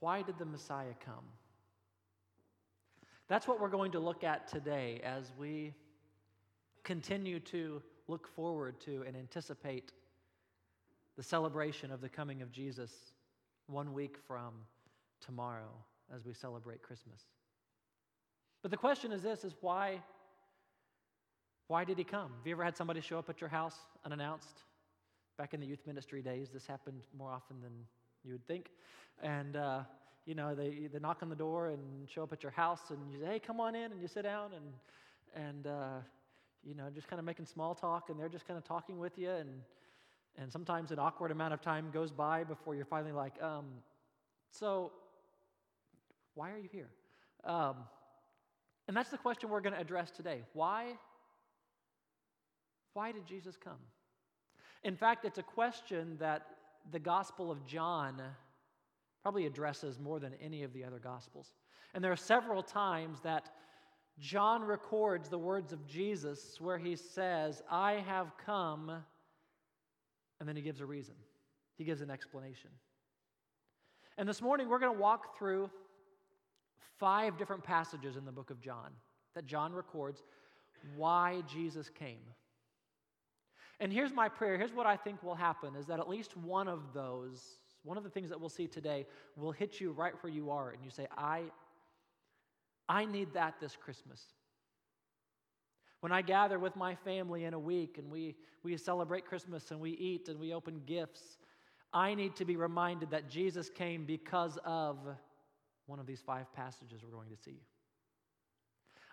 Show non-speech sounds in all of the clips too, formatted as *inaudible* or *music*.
Why did the Messiah come? That's what we're going to look at today as we continue to look forward to and anticipate the celebration of the coming of Jesus one week from tomorrow as we celebrate Christmas. But the question is this is why why did he come? Have you ever had somebody show up at your house unannounced? Back in the youth ministry days, this happened more often than you would think. And, uh, you know, they, they knock on the door and show up at your house and you say, hey, come on in, and you sit down and, and uh, you know, just kind of making small talk, and they're just kind of talking with you. And, and sometimes an awkward amount of time goes by before you're finally like, um, so why are you here? Um, and that's the question we're going to address today. Why why did Jesus come? In fact, it's a question that the Gospel of John probably addresses more than any of the other Gospels. And there are several times that John records the words of Jesus where he says, I have come, and then he gives a reason. He gives an explanation. And this morning we're going to walk through five different passages in the book of John that John records why Jesus came. And here's my prayer. Here's what I think will happen is that at least one of those, one of the things that we'll see today, will hit you right where you are. And you say, I, I need that this Christmas. When I gather with my family in a week and we, we celebrate Christmas and we eat and we open gifts, I need to be reminded that Jesus came because of one of these five passages we're going to see.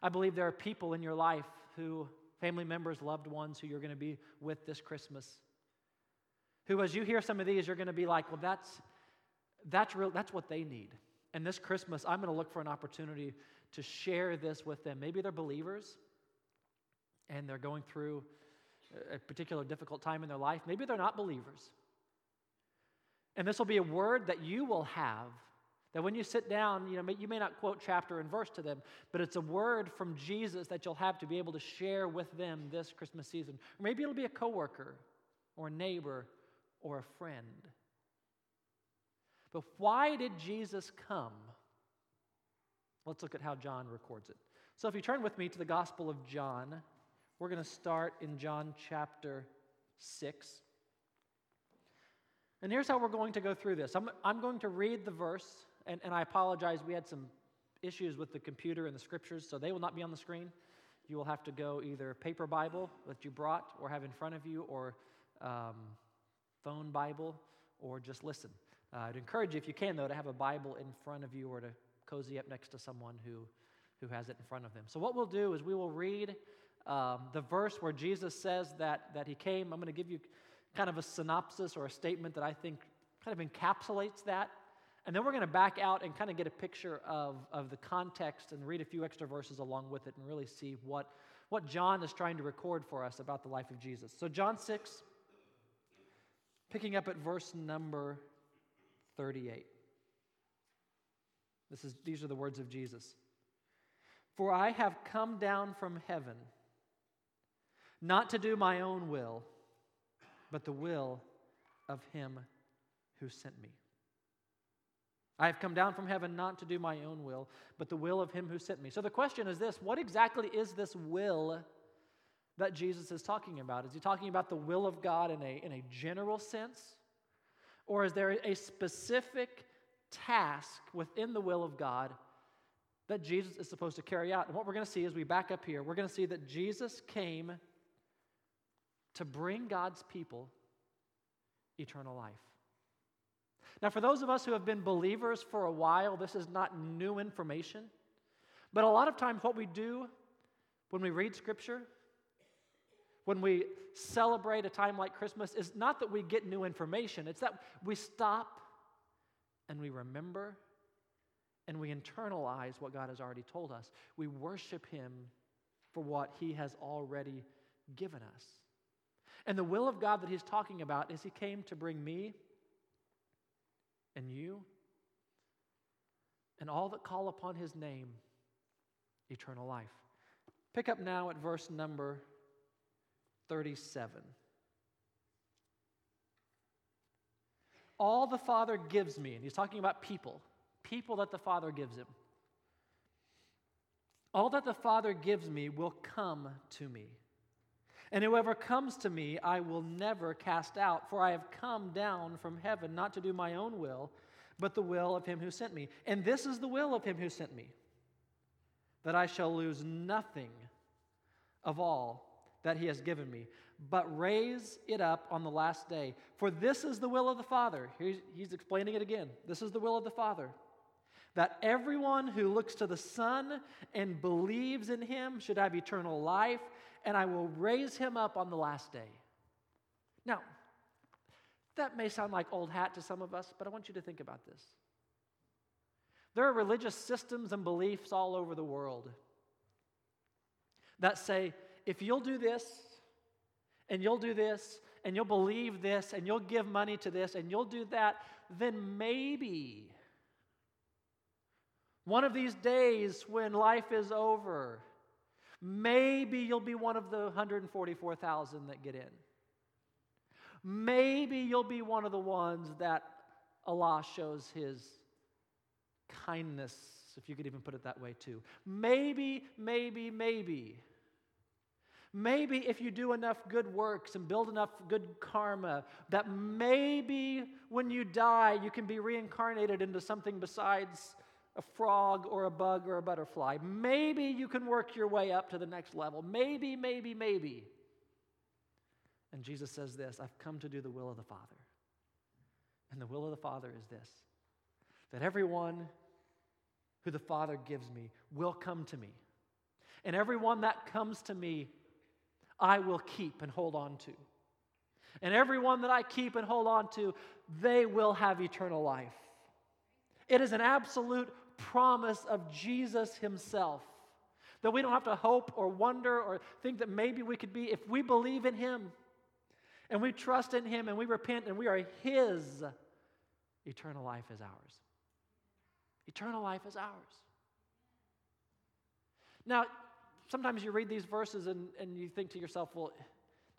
I believe there are people in your life who family members, loved ones who you're going to be with this Christmas. Who, as you hear some of these, you're going to be like, well, that's, that's, real, that's what they need. And this Christmas, I'm going to look for an opportunity to share this with them. Maybe they're believers and they're going through a particular difficult time in their life. Maybe they're not believers. And this will be a word that you will have that when you sit down, you know, you may not quote chapter and verse to them, but it's a word from Jesus that you'll have to be able to share with them this Christmas season. Or maybe it'll be a coworker or a neighbor or a friend. But why did Jesus come? Let's look at how John records it. So if you turn with me to the Gospel of John, we're going to start in John chapter 6. And here's how we're going to go through this I'm, I'm going to read the verse and, and I apologize, we had some issues with the computer and the scriptures, so they will not be on the screen. You will have to go either paper Bible that you brought or have in front of you, or um, phone Bible, or just listen. Uh, I'd encourage you, if you can, though, to have a Bible in front of you or to cozy up next to someone who, who has it in front of them. So, what we'll do is we will read um, the verse where Jesus says that, that he came. I'm going to give you kind of a synopsis or a statement that I think kind of encapsulates that and then we're going to back out and kind of get a picture of, of the context and read a few extra verses along with it and really see what, what John is trying to record for us about the life of Jesus. So, John 6, picking up at verse number 38. This is, these are the words of Jesus. For I have come down from heaven, not to do my own will, but the will of him who sent me. I have come down from heaven not to do my own will, but the will of him who sent me. So the question is this what exactly is this will that Jesus is talking about? Is he talking about the will of God in a, in a general sense? Or is there a specific task within the will of God that Jesus is supposed to carry out? And what we're going to see as we back up here, we're going to see that Jesus came to bring God's people eternal life. Now, for those of us who have been believers for a while, this is not new information. But a lot of times, what we do when we read Scripture, when we celebrate a time like Christmas, is not that we get new information, it's that we stop and we remember and we internalize what God has already told us. We worship Him for what He has already given us. And the will of God that He's talking about is He came to bring me and you and all that call upon his name eternal life. Pick up now at verse number 37. All the Father gives me, and he's talking about people, people that the Father gives him. All that the Father gives me will come to me. And whoever comes to me, I will never cast out, for I have come down from heaven not to do my own will, but the will of him who sent me. And this is the will of him who sent me, that I shall lose nothing of all that he has given me, but raise it up on the last day. For this is the will of the Father. He's, he's explaining it again. This is the will of the Father. That everyone who looks to the Son and believes in him should have eternal life, and I will raise him up on the last day. Now, that may sound like old hat to some of us, but I want you to think about this. There are religious systems and beliefs all over the world that say, if you'll do this, and you'll do this, and you'll believe this, and you'll give money to this, and you'll do that, then maybe one of these days when life is over, maybe you'll be one of the 144,000 that get in. Maybe you'll be one of the ones that Allah shows his kindness, if you could even put it that way, too. Maybe, maybe, maybe. Maybe if you do enough good works and build enough good karma, that maybe when you die, you can be reincarnated into something besides a frog or a bug or a butterfly. Maybe you can work your way up to the next level. Maybe, maybe, maybe. And Jesus says this I've come to do the will of the Father. And the will of the Father is this that everyone who the Father gives me will come to me. And everyone that comes to me I will keep and hold on to. And everyone that I keep and hold on to, they will have eternal life. It is an absolute promise of Jesus Himself that we don't have to hope or wonder or think that maybe we could be, if we believe in Him and we trust in Him and we repent and we are His, eternal life is ours. Eternal life is ours. Now, sometimes you read these verses and, and you think to yourself, well,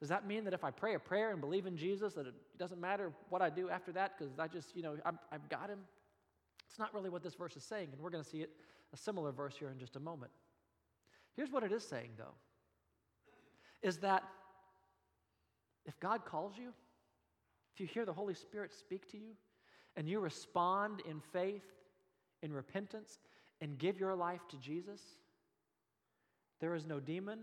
does that mean that if I pray a prayer and believe in Jesus, that it doesn't matter what I do after that because I just, you know, i have got him? Not really what this verse is saying, and we're going to see it, a similar verse here in just a moment. Here's what it is saying, though, is that if God calls you, if you hear the Holy Spirit speak to you, and you respond in faith, in repentance, and give your life to Jesus, there is no demon,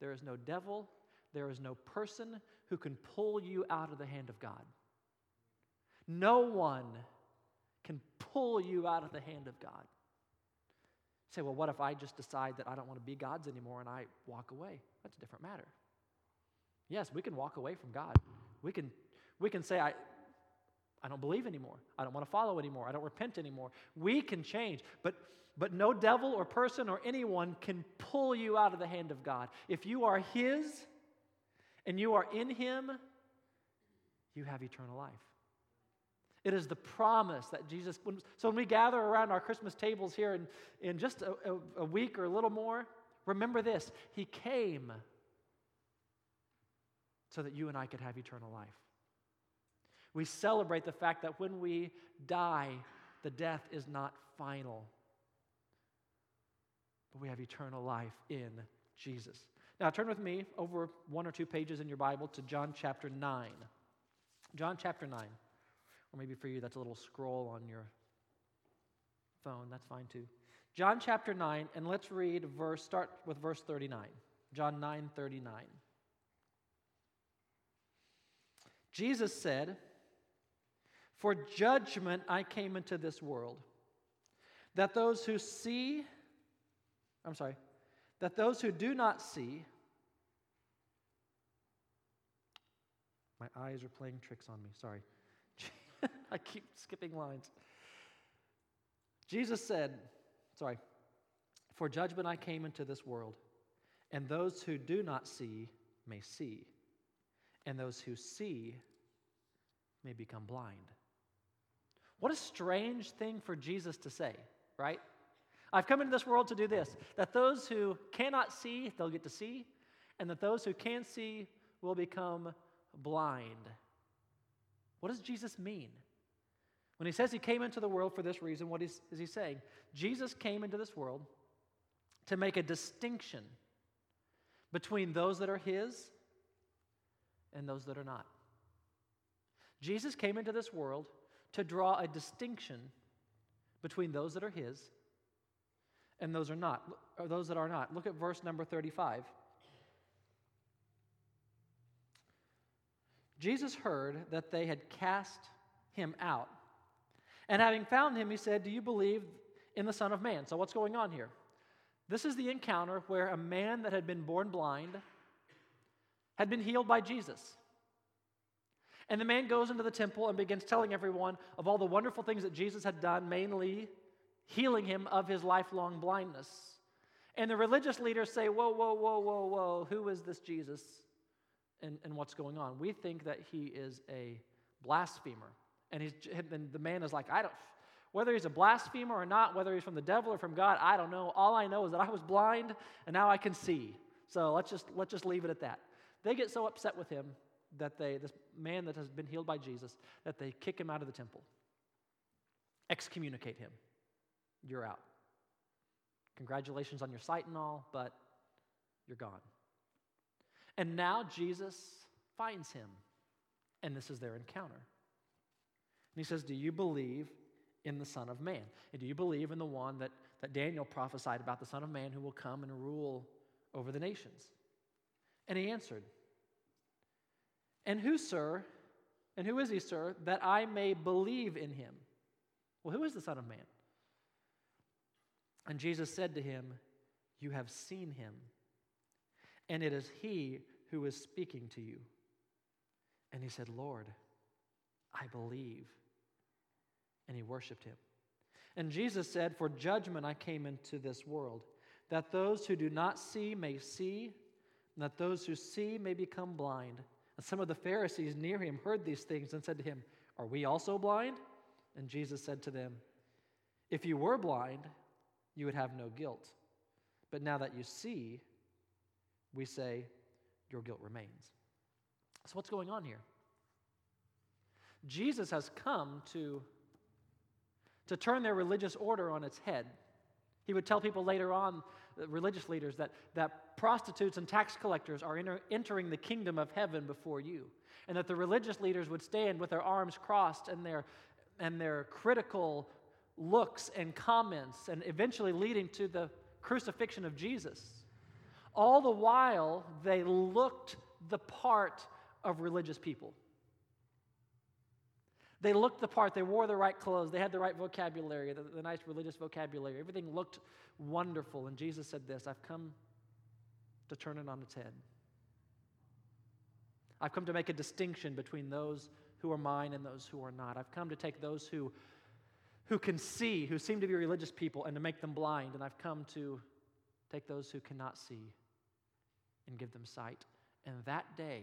there is no devil, there is no person who can pull you out of the hand of God. No one can pull you out of the hand of God. You say, well, what if I just decide that I don't want to be God's anymore and I walk away? That's a different matter. Yes, we can walk away from God. We can, we can say, I, I don't believe anymore. I don't want to follow anymore. I don't repent anymore. We can change. But but no devil or person or anyone can pull you out of the hand of God. If you are His and you are in Him, you have eternal life. It is the promise that Jesus, when, so when we gather around our Christmas tables here in, in just a, a, a week or a little more, remember this He came so that you and I could have eternal life. We celebrate the fact that when we die, the death is not final but we have eternal life in Jesus. Now, turn with me over one or two pages in your Bible to John chapter 9. John chapter 9. Or maybe for you, that's a little scroll on your phone. That's fine too. John chapter 9, and let's read verse, start with verse 39. John 9 39. Jesus said, For judgment I came into this world, that those who see I'm sorry, that those who do not see, my eyes are playing tricks on me, sorry. I keep skipping lines. Jesus said, sorry, for judgment I came into this world, and those who do not see may see, and those who see may become blind. What a strange thing for Jesus to say, right? I've come into this world to do this that those who cannot see, they'll get to see, and that those who can see will become blind. What does Jesus mean? When he says he came into the world for this reason, what is, is he saying? Jesus came into this world to make a distinction between those that are his and those that are not. Jesus came into this world to draw a distinction between those that are his and those are not, or those that are not. Look at verse number 35. Jesus heard that they had cast him out. And having found him, he said, Do you believe in the Son of Man? So, what's going on here? This is the encounter where a man that had been born blind had been healed by Jesus. And the man goes into the temple and begins telling everyone of all the wonderful things that Jesus had done, mainly healing him of his lifelong blindness. And the religious leaders say, Whoa, whoa, whoa, whoa, whoa, who is this Jesus? And, and what's going on? We think that he is a blasphemer. And, he's, and the man is like, I don't, whether he's a blasphemer or not, whether he's from the devil or from God, I don't know. All I know is that I was blind and now I can see. So let's just, let's just leave it at that. They get so upset with him that they, this man that has been healed by Jesus, that they kick him out of the temple, excommunicate him. You're out. Congratulations on your sight and all, but you're gone. And now Jesus finds him, and this is their encounter. And he says, Do you believe in the Son of Man? And do you believe in the one that, that Daniel prophesied about, the Son of Man who will come and rule over the nations? And he answered, And who, sir, and who is he, sir, that I may believe in him? Well, who is the Son of Man? And Jesus said to him, You have seen him, and it is he who is speaking to you. And he said, Lord, I believe and he worshiped him. And Jesus said, For judgment I came into this world, that those who do not see may see, and that those who see may become blind. And some of the Pharisees near him heard these things and said to him, Are we also blind? And Jesus said to them, If you were blind, you would have no guilt. But now that you see, we say, Your guilt remains. So, what's going on here? Jesus has come to to turn their religious order on its head. He would tell people later on, uh, religious leaders, that, that prostitutes and tax collectors are enter, entering the kingdom of heaven before you. And that the religious leaders would stand with their arms crossed and their, and their critical looks and comments, and eventually leading to the crucifixion of Jesus. All the while, they looked the part of religious people. They looked the part, they wore the right clothes, they had the right vocabulary, the, the nice religious vocabulary. Everything looked wonderful. And Jesus said this I've come to turn it on its head. I've come to make a distinction between those who are mine and those who are not. I've come to take those who, who can see, who seem to be religious people, and to make them blind. And I've come to take those who cannot see and give them sight. And that day,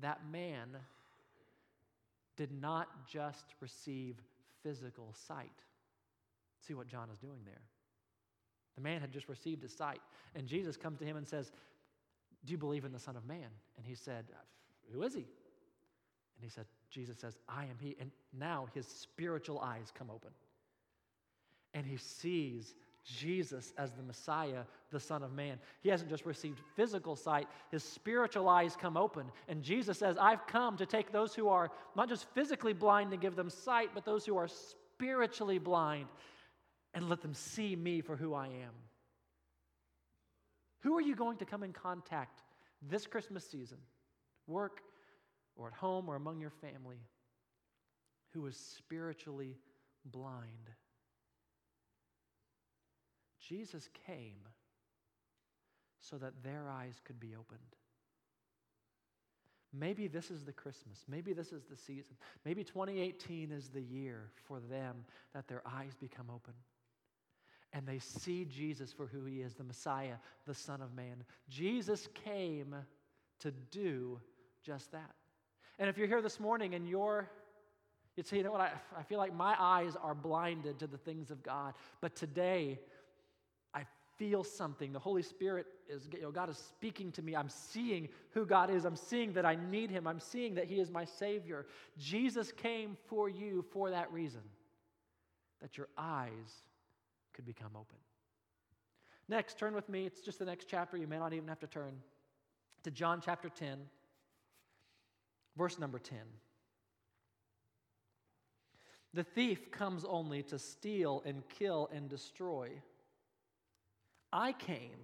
that man did not just receive physical sight. See what John is doing there. The man had just received his sight, and Jesus comes to him and says, Do you believe in the Son of Man? And he said, Who is he? And he said, Jesus says, I am he. And now his spiritual eyes come open. And he sees Jesus as the Messiah, the Son of Man. He hasn't just received physical sight, his spiritual eyes come open. And Jesus says, I've come to take those who are not just physically blind and give them sight, but those who are spiritually blind and let them see me for who I am. Who are you going to come in contact this Christmas season, work or at home or among your family, who is spiritually blind? Jesus came so that their eyes could be opened. Maybe this is the Christmas. Maybe this is the season. Maybe 2018 is the year for them that their eyes become open and they see Jesus for who he is the Messiah, the Son of Man. Jesus came to do just that. And if you're here this morning and you're You'd say, you know what, I, I feel like my eyes are blinded to the things of God. But today, feel something. The Holy Spirit is, you know, God is speaking to me. I'm seeing who God is. I'm seeing that I need Him. I'm seeing that He is my Savior. Jesus came for you for that reason, that your eyes could become open. Next, turn with me. It's just the next chapter. You may not even have to turn to John chapter 10, verse number 10. The thief comes only to steal and kill and destroy. I came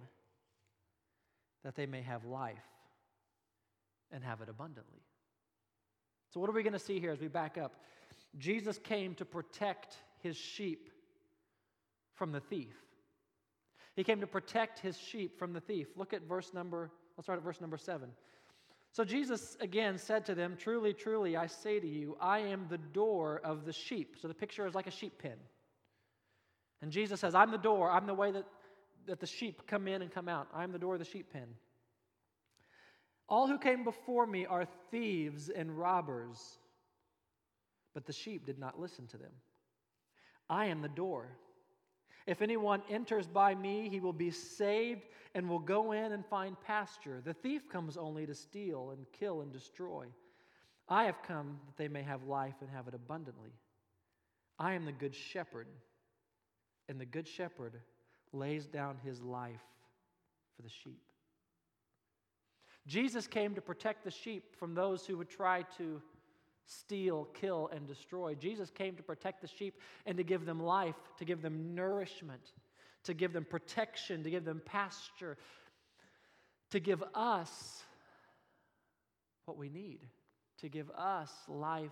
that they may have life and have it abundantly. So, what are we going to see here as we back up? Jesus came to protect his sheep from the thief. He came to protect his sheep from the thief. Look at verse number, let's start at verse number seven. So Jesus again said to them, Truly, truly, I say to you, I am the door of the sheep. So the picture is like a sheep pen. And Jesus says, I'm the door. I'm the way that, that the sheep come in and come out. I'm the door of the sheep pen. All who came before me are thieves and robbers, but the sheep did not listen to them. I am the door. If anyone enters by me, he will be saved and will go in and find pasture. The thief comes only to steal and kill and destroy. I have come that they may have life and have it abundantly. I am the good shepherd, and the good shepherd lays down his life for the sheep. Jesus came to protect the sheep from those who would try to steal, kill, and destroy. Jesus came to protect the sheep and to give them life, to give them nourishment, to give them protection, to give them pasture, to give us what we need, to give us life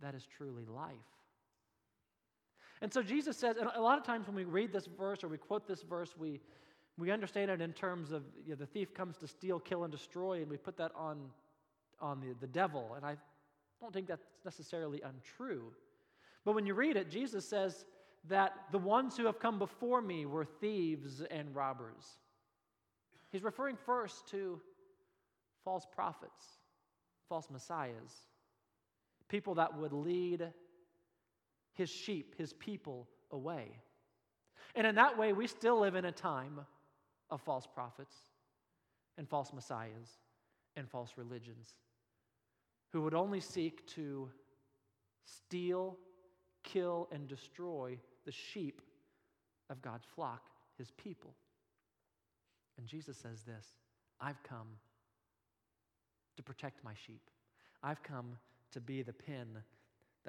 that is truly life. And so Jesus says, and a lot of times when we read this verse or we quote this verse, we, we understand it in terms of you know, the thief comes to steal, kill, and destroy, and we put that on, on the, the devil. And I I don't think that's necessarily untrue. But when you read it, Jesus says that the ones who have come before me were thieves and robbers. He's referring first to false prophets, false messiahs, people that would lead his sheep, his people away. And in that way, we still live in a time of false prophets and false messiahs and false religions who would only seek to steal, kill, and destroy the sheep of God's flock, his people. And Jesus says this I've come to protect my sheep. I've come to be the pen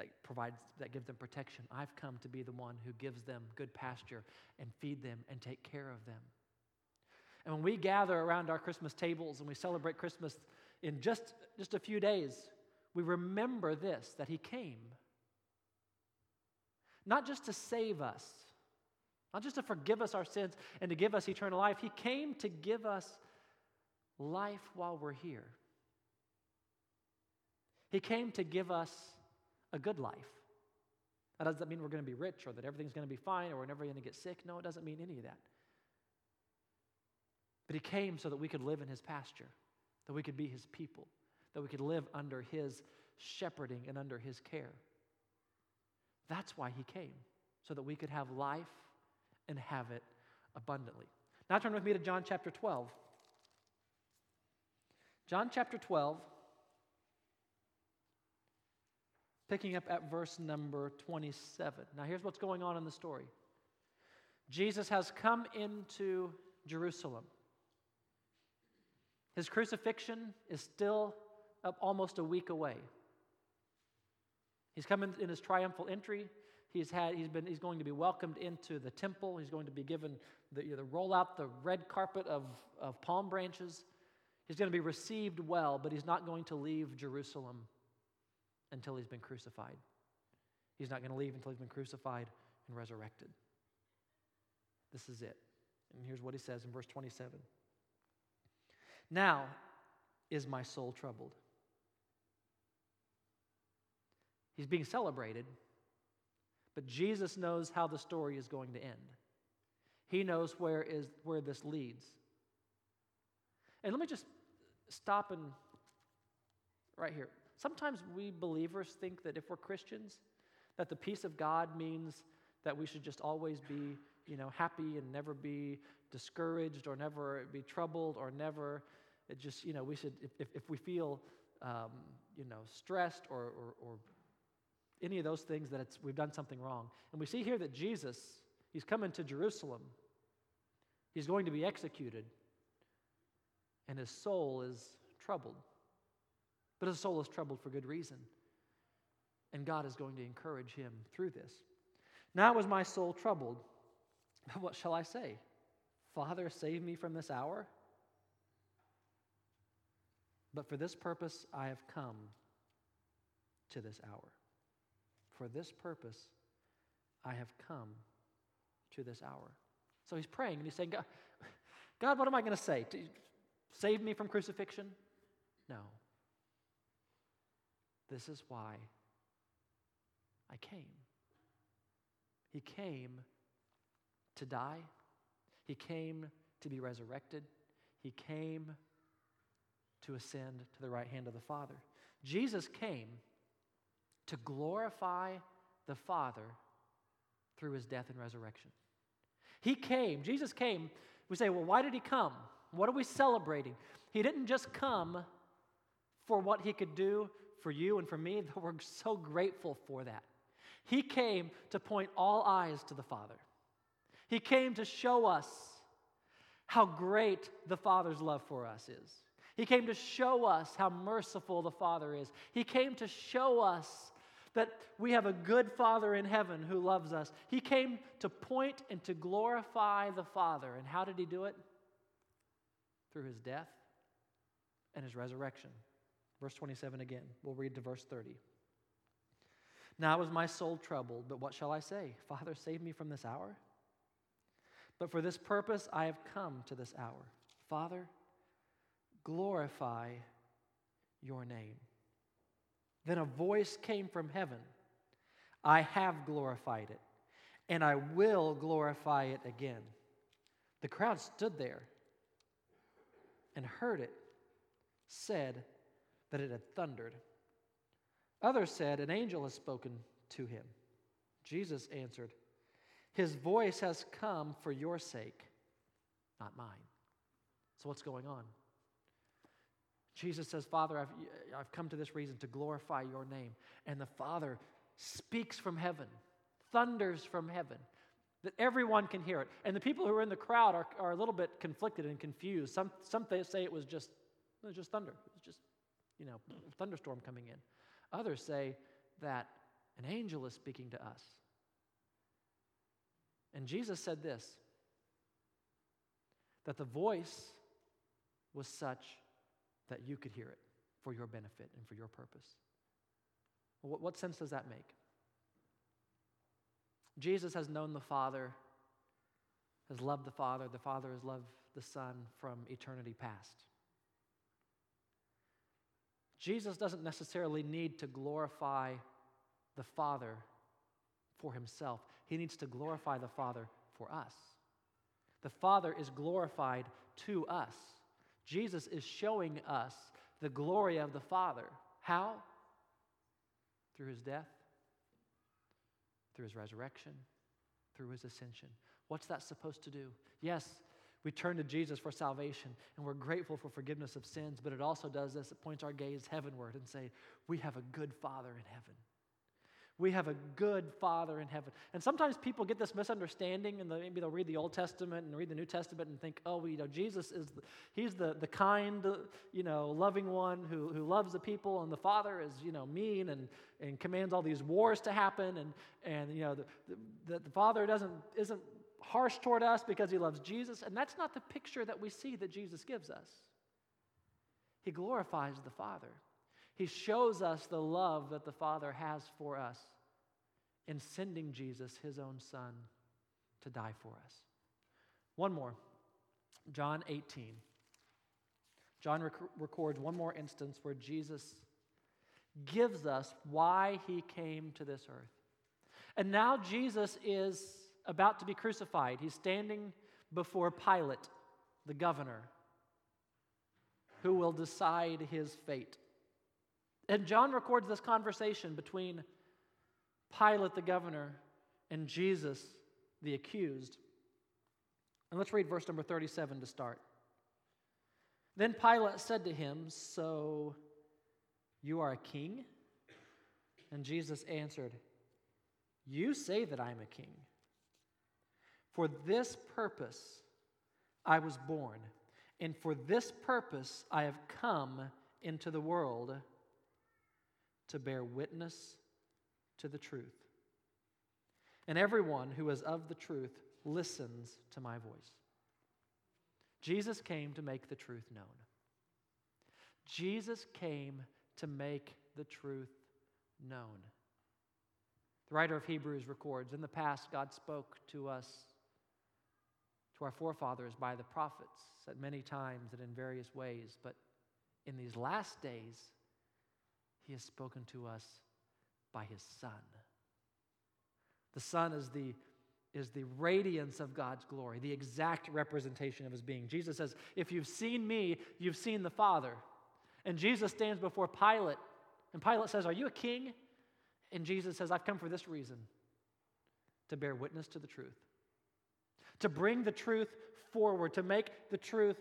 that provides that gives them protection. I've come to be the one who gives them good pasture and feed them and take care of them. And when we gather around our Christmas tables and we celebrate Christmas in just, just a few days, we remember this that He came. Not just to save us, not just to forgive us our sins and to give us eternal life, He came to give us life while we're here. He came to give us a good life. That doesn't mean we're going to be rich or that everything's going to be fine or we're never going to get sick. No, it doesn't mean any of that. But He came so that we could live in His pasture, that we could be His people, that we could live under His shepherding and under His care. That's why He came, so that we could have life and have it abundantly. Now turn with me to John chapter 12. John chapter 12, picking up at verse number 27. Now here's what's going on in the story Jesus has come into Jerusalem. His crucifixion is still up almost a week away. He's coming in his triumphal entry. He's, had, he's, been, he's going to be welcomed into the temple. He's going to be given the, you know, roll out the red carpet of, of palm branches. He's going to be received well, but he's not going to leave Jerusalem until he's been crucified. He's not going to leave until he's been crucified and resurrected. This is it. And here's what he says in verse 27 Now is my soul troubled. He's being celebrated, but Jesus knows how the story is going to end. He knows where, is, where this leads. And let me just stop and right here. Sometimes we believers think that if we're Christians, that the peace of God means that we should just always be you know, happy and never be discouraged or never be troubled or never, it just, you know, we should, if, if, we feel, um, you know, stressed or, or, or any of those things, that it's, we've done something wrong. And we see here that Jesus, he's coming to Jerusalem. He's going to be executed. And his soul is troubled. But his soul is troubled for good reason. And God is going to encourage him through this. Now was my soul troubled. What shall I say? Father, save me from this hour? But for this purpose I have come to this hour. For this purpose I have come to this hour. So he's praying and he's saying, God, *laughs* God what am I going to say? Save me from crucifixion? No. This is why I came. He came to die, He came to be resurrected, He came to ascend to the right hand of the Father. Jesus came to glorify the Father through his death and resurrection. He came, Jesus came. We say, well, why did he come? What are we celebrating? He didn't just come for what he could do for you and for me, *laughs* that we're so grateful for that. He came to point all eyes to the Father. He came to show us how great the Father's love for us is. He came to show us how merciful the Father is. He came to show us that we have a good Father in heaven who loves us. He came to point and to glorify the Father. And how did he do it? Through his death and his resurrection. Verse 27 again. We'll read to verse 30. Now was my soul troubled, but what shall I say? Father, save me from this hour? But for this purpose I have come to this hour. Father, glorify your name. Then a voice came from heaven I have glorified it, and I will glorify it again. The crowd stood there and heard it, said that it had thundered. Others said, An angel has spoken to him. Jesus answered, His voice has come for your sake, not mine. So, what's going on? Jesus says, Father, I've, I've come to this reason to glorify your name. And the Father speaks from heaven, thunders from heaven, that everyone can hear it. And the people who are in the crowd are, are a little bit conflicted and confused. Some, some say it was just, it was just thunder. It was just, you know, thunderstorm coming in. Others say that an angel is speaking to us. And Jesus said this that the voice was such that you could hear it for your benefit and for your purpose. What, what sense does that make? Jesus has known the Father, has loved the Father, the Father has loved the Son from eternity past. Jesus doesn't necessarily need to glorify the Father for himself, he needs to glorify the Father for us. The Father is glorified to us. Jesus is showing us the glory of the Father. How? Through his death, through his resurrection, through his ascension. What's that supposed to do? Yes, we turn to Jesus for salvation and we're grateful for forgiveness of sins, but it also does this. It points our gaze heavenward and say, We have a good Father in heaven. We have a good Father in heaven. And sometimes people get this misunderstanding, and maybe they'll read the Old Testament and read the New Testament and think, oh, well, you know, Jesus is, the, he's the, the kind, you know, loving one who, who loves the people, and the Father is, you know, mean and, and commands all these wars to happen, and, and you know, the, the, the Father doesn't, isn't harsh toward us because he loves Jesus. And that's not the picture that we see that Jesus gives us. He glorifies the Father. He shows us the love that the Father has for us in sending Jesus, his own Son, to die for us. One more John 18. John rec- records one more instance where Jesus gives us why he came to this earth. And now Jesus is about to be crucified. He's standing before Pilate, the governor, who will decide his fate. And John records this conversation between Pilate, the governor, and Jesus, the accused. And let's read verse number 37 to start. Then Pilate said to him, So you are a king? And Jesus answered, You say that I am a king. For this purpose I was born, and for this purpose I have come into the world to bear witness to the truth. And everyone who is of the truth listens to my voice. Jesus came to make the truth known. Jesus came to make the truth known. The writer of Hebrews records In the past, God spoke to us, to our forefathers, by the prophets at many times and in various ways. But in these last days, He has spoken to us by His Son. The Son is the, is the radiance of God's glory, the exact representation of His being. Jesus says, If you've seen me, you've seen the Father. And Jesus stands before Pilate, and Pilate says, Are you a king? And Jesus says, I've come for this reason to bear witness to the truth, to bring the truth forward, to make the truth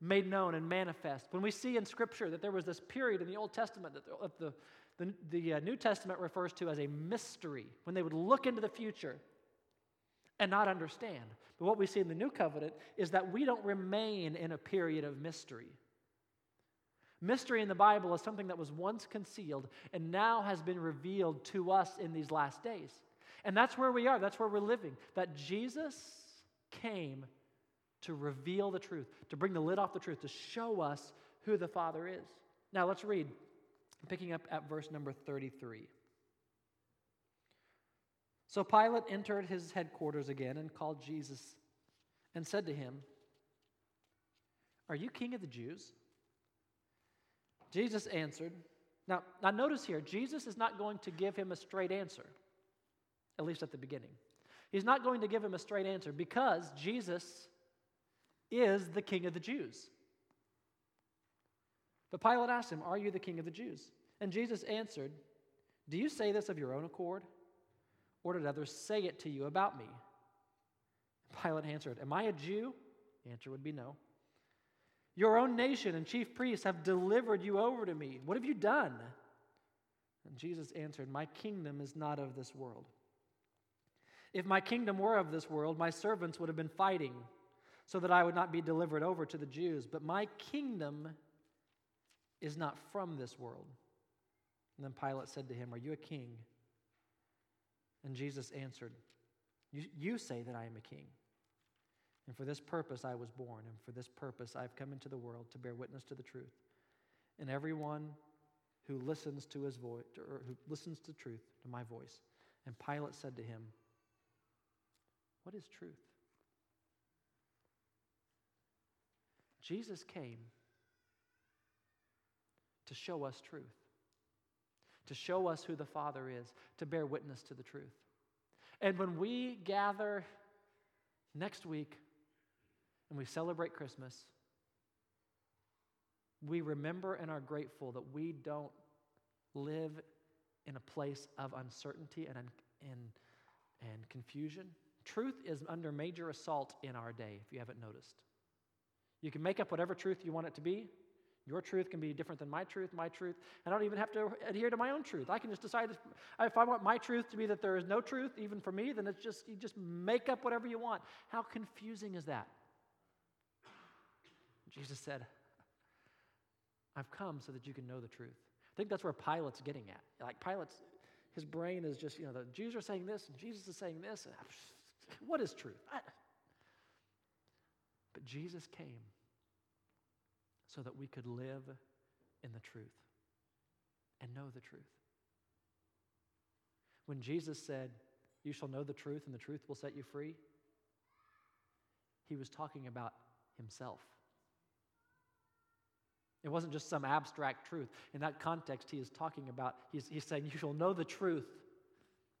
made known and manifest. When we see in Scripture that there was this period in the Old Testament that the, the, the uh, New Testament refers to as a mystery, when they would look into the future and not understand. But what we see in the New Covenant is that we don't remain in a period of mystery. Mystery in the Bible is something that was once concealed and now has been revealed to us in these last days. And that's where we are, that's where we're living. That Jesus came to reveal the truth, to bring the lid off the truth, to show us who the Father is. Now let's read, picking up at verse number 33. So Pilate entered his headquarters again and called Jesus and said to him, Are you king of the Jews? Jesus answered. Now, now notice here, Jesus is not going to give him a straight answer, at least at the beginning. He's not going to give him a straight answer because Jesus is the king of the Jews. But Pilate asked him, Are you the king of the Jews? And Jesus answered, Do you say this of your own accord? Or did others say it to you about me? Pilate answered, Am I a Jew? The answer would be no. Your own nation and chief priests have delivered you over to me. What have you done? And Jesus answered, My kingdom is not of this world. If my kingdom were of this world, my servants would have been fighting so that I would not be delivered over to the Jews. But my kingdom is not from this world. And then Pilate said to him, Are you a king? And Jesus answered, You, you say that I am a king. And for this purpose I was born, and for this purpose I have come into the world to bear witness to the truth. And everyone who listens to his voice, or who listens to truth, to my voice. And Pilate said to him, What is truth? Jesus came to show us truth, to show us who the Father is, to bear witness to the truth. And when we gather next week and we celebrate Christmas, we remember and are grateful that we don't live in a place of uncertainty and, and, and confusion. Truth is under major assault in our day, if you haven't noticed. You can make up whatever truth you want it to be. Your truth can be different than my truth, my truth. And I don't even have to adhere to my own truth. I can just decide if I want my truth to be that there is no truth, even for me, then it's just, you just make up whatever you want. How confusing is that? Jesus said, I've come so that you can know the truth. I think that's where Pilate's getting at. Like Pilate's, his brain is just, you know, the Jews are saying this and Jesus is saying this. What is truth? I, but Jesus came so that we could live in the truth and know the truth. When Jesus said, You shall know the truth, and the truth will set you free, he was talking about himself. It wasn't just some abstract truth. In that context, he is talking about, he's, he's saying, You shall know the truth,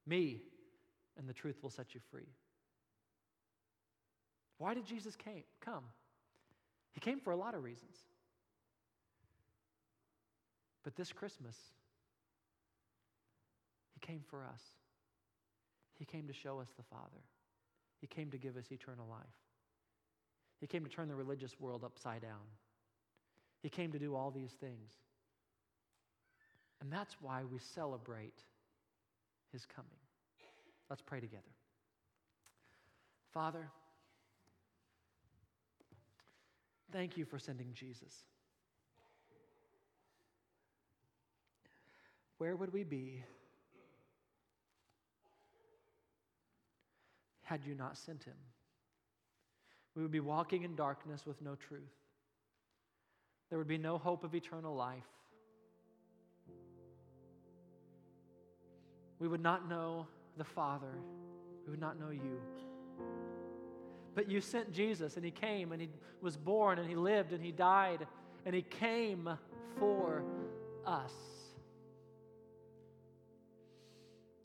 me, and the truth will set you free. Why did Jesus came, come? He came for a lot of reasons. But this Christmas, He came for us. He came to show us the Father. He came to give us eternal life. He came to turn the religious world upside down. He came to do all these things. And that's why we celebrate his coming. Let's pray together. Father, thank you for sending Jesus. Where would we be had you not sent him? We would be walking in darkness with no truth. There would be no hope of eternal life. We would not know the Father. We would not know you. But you sent Jesus, and He came, and He was born, and He lived, and He died, and He came for us.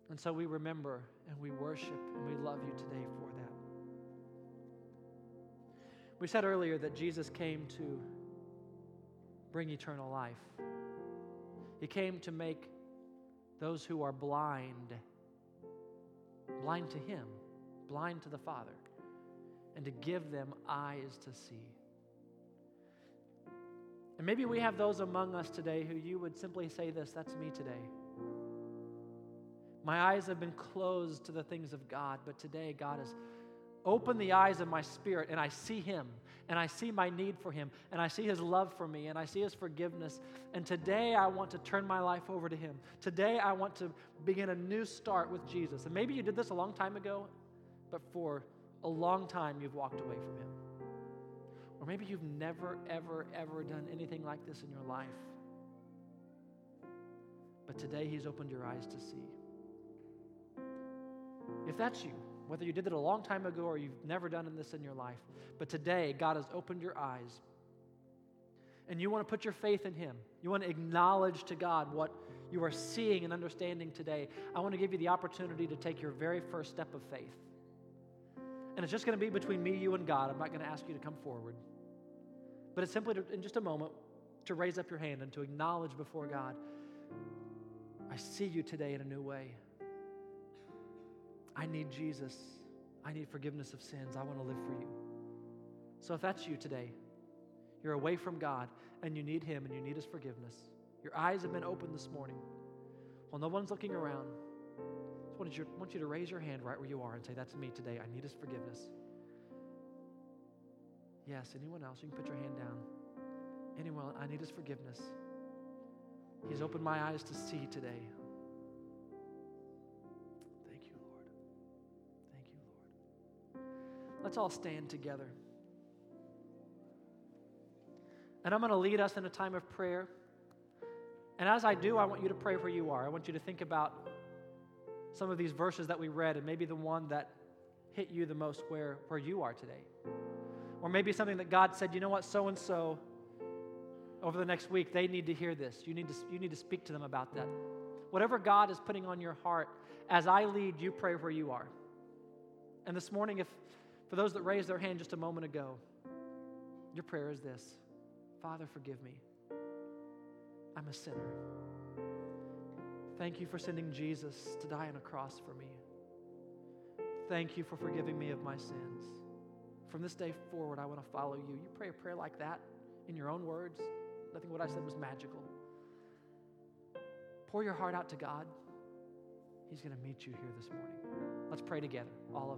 And so we remember, and we worship, and we love you today for that. We said earlier that Jesus came to bring eternal life. He came to make those who are blind blind to Him, blind to the Father, and to give them eyes to see. And maybe we have those among us today who you would simply say this that's me today. My eyes have been closed to the things of God, but today God has opened the eyes of my spirit and I see Him and I see my need for Him and I see His love for me and I see His forgiveness. And today I want to turn my life over to Him. Today I want to begin a new start with Jesus. And maybe you did this a long time ago, but for a long time you've walked away from Him. Or maybe you've never, ever, ever done anything like this in your life. But today He's opened your eyes to see. If that's you, whether you did it a long time ago or you've never done this in your life, but today God has opened your eyes and you want to put your faith in Him. You want to acknowledge to God what you are seeing and understanding today. I want to give you the opportunity to take your very first step of faith. And it's just going to be between me, you, and God. I'm not going to ask you to come forward. But it's simply to, in just a moment to raise up your hand and to acknowledge before God, I see you today in a new way. I need Jesus. I need forgiveness of sins. I want to live for you. So if that's you today, you're away from God and you need Him and you need His forgiveness. Your eyes have been opened this morning. While no one's looking around, want you, want you to raise your hand right where you are and say, That's me today. I need His forgiveness. Yes, anyone else? You can put your hand down. Anyone, I need His forgiveness. He's opened my eyes to see today. Thank you, Lord. Thank you, Lord. Let's all stand together. And I'm going to lead us in a time of prayer. And as I do, I want you to pray where you are. I want you to think about some of these verses that we read and maybe the one that hit you the most where, where you are today. Or maybe something that God said, you know what, so and so over the next week, they need to hear this. You need to, you need to speak to them about that. Whatever God is putting on your heart, as I lead, you pray where you are. And this morning, if for those that raised their hand just a moment ago, your prayer is this Father, forgive me. I'm a sinner. Thank you for sending Jesus to die on a cross for me. Thank you for forgiving me of my sins. From this day forward, I want to follow you. You pray a prayer like that in your own words. Nothing what I said was magical. Pour your heart out to God. He's going to meet you here this morning. Let's pray together, all of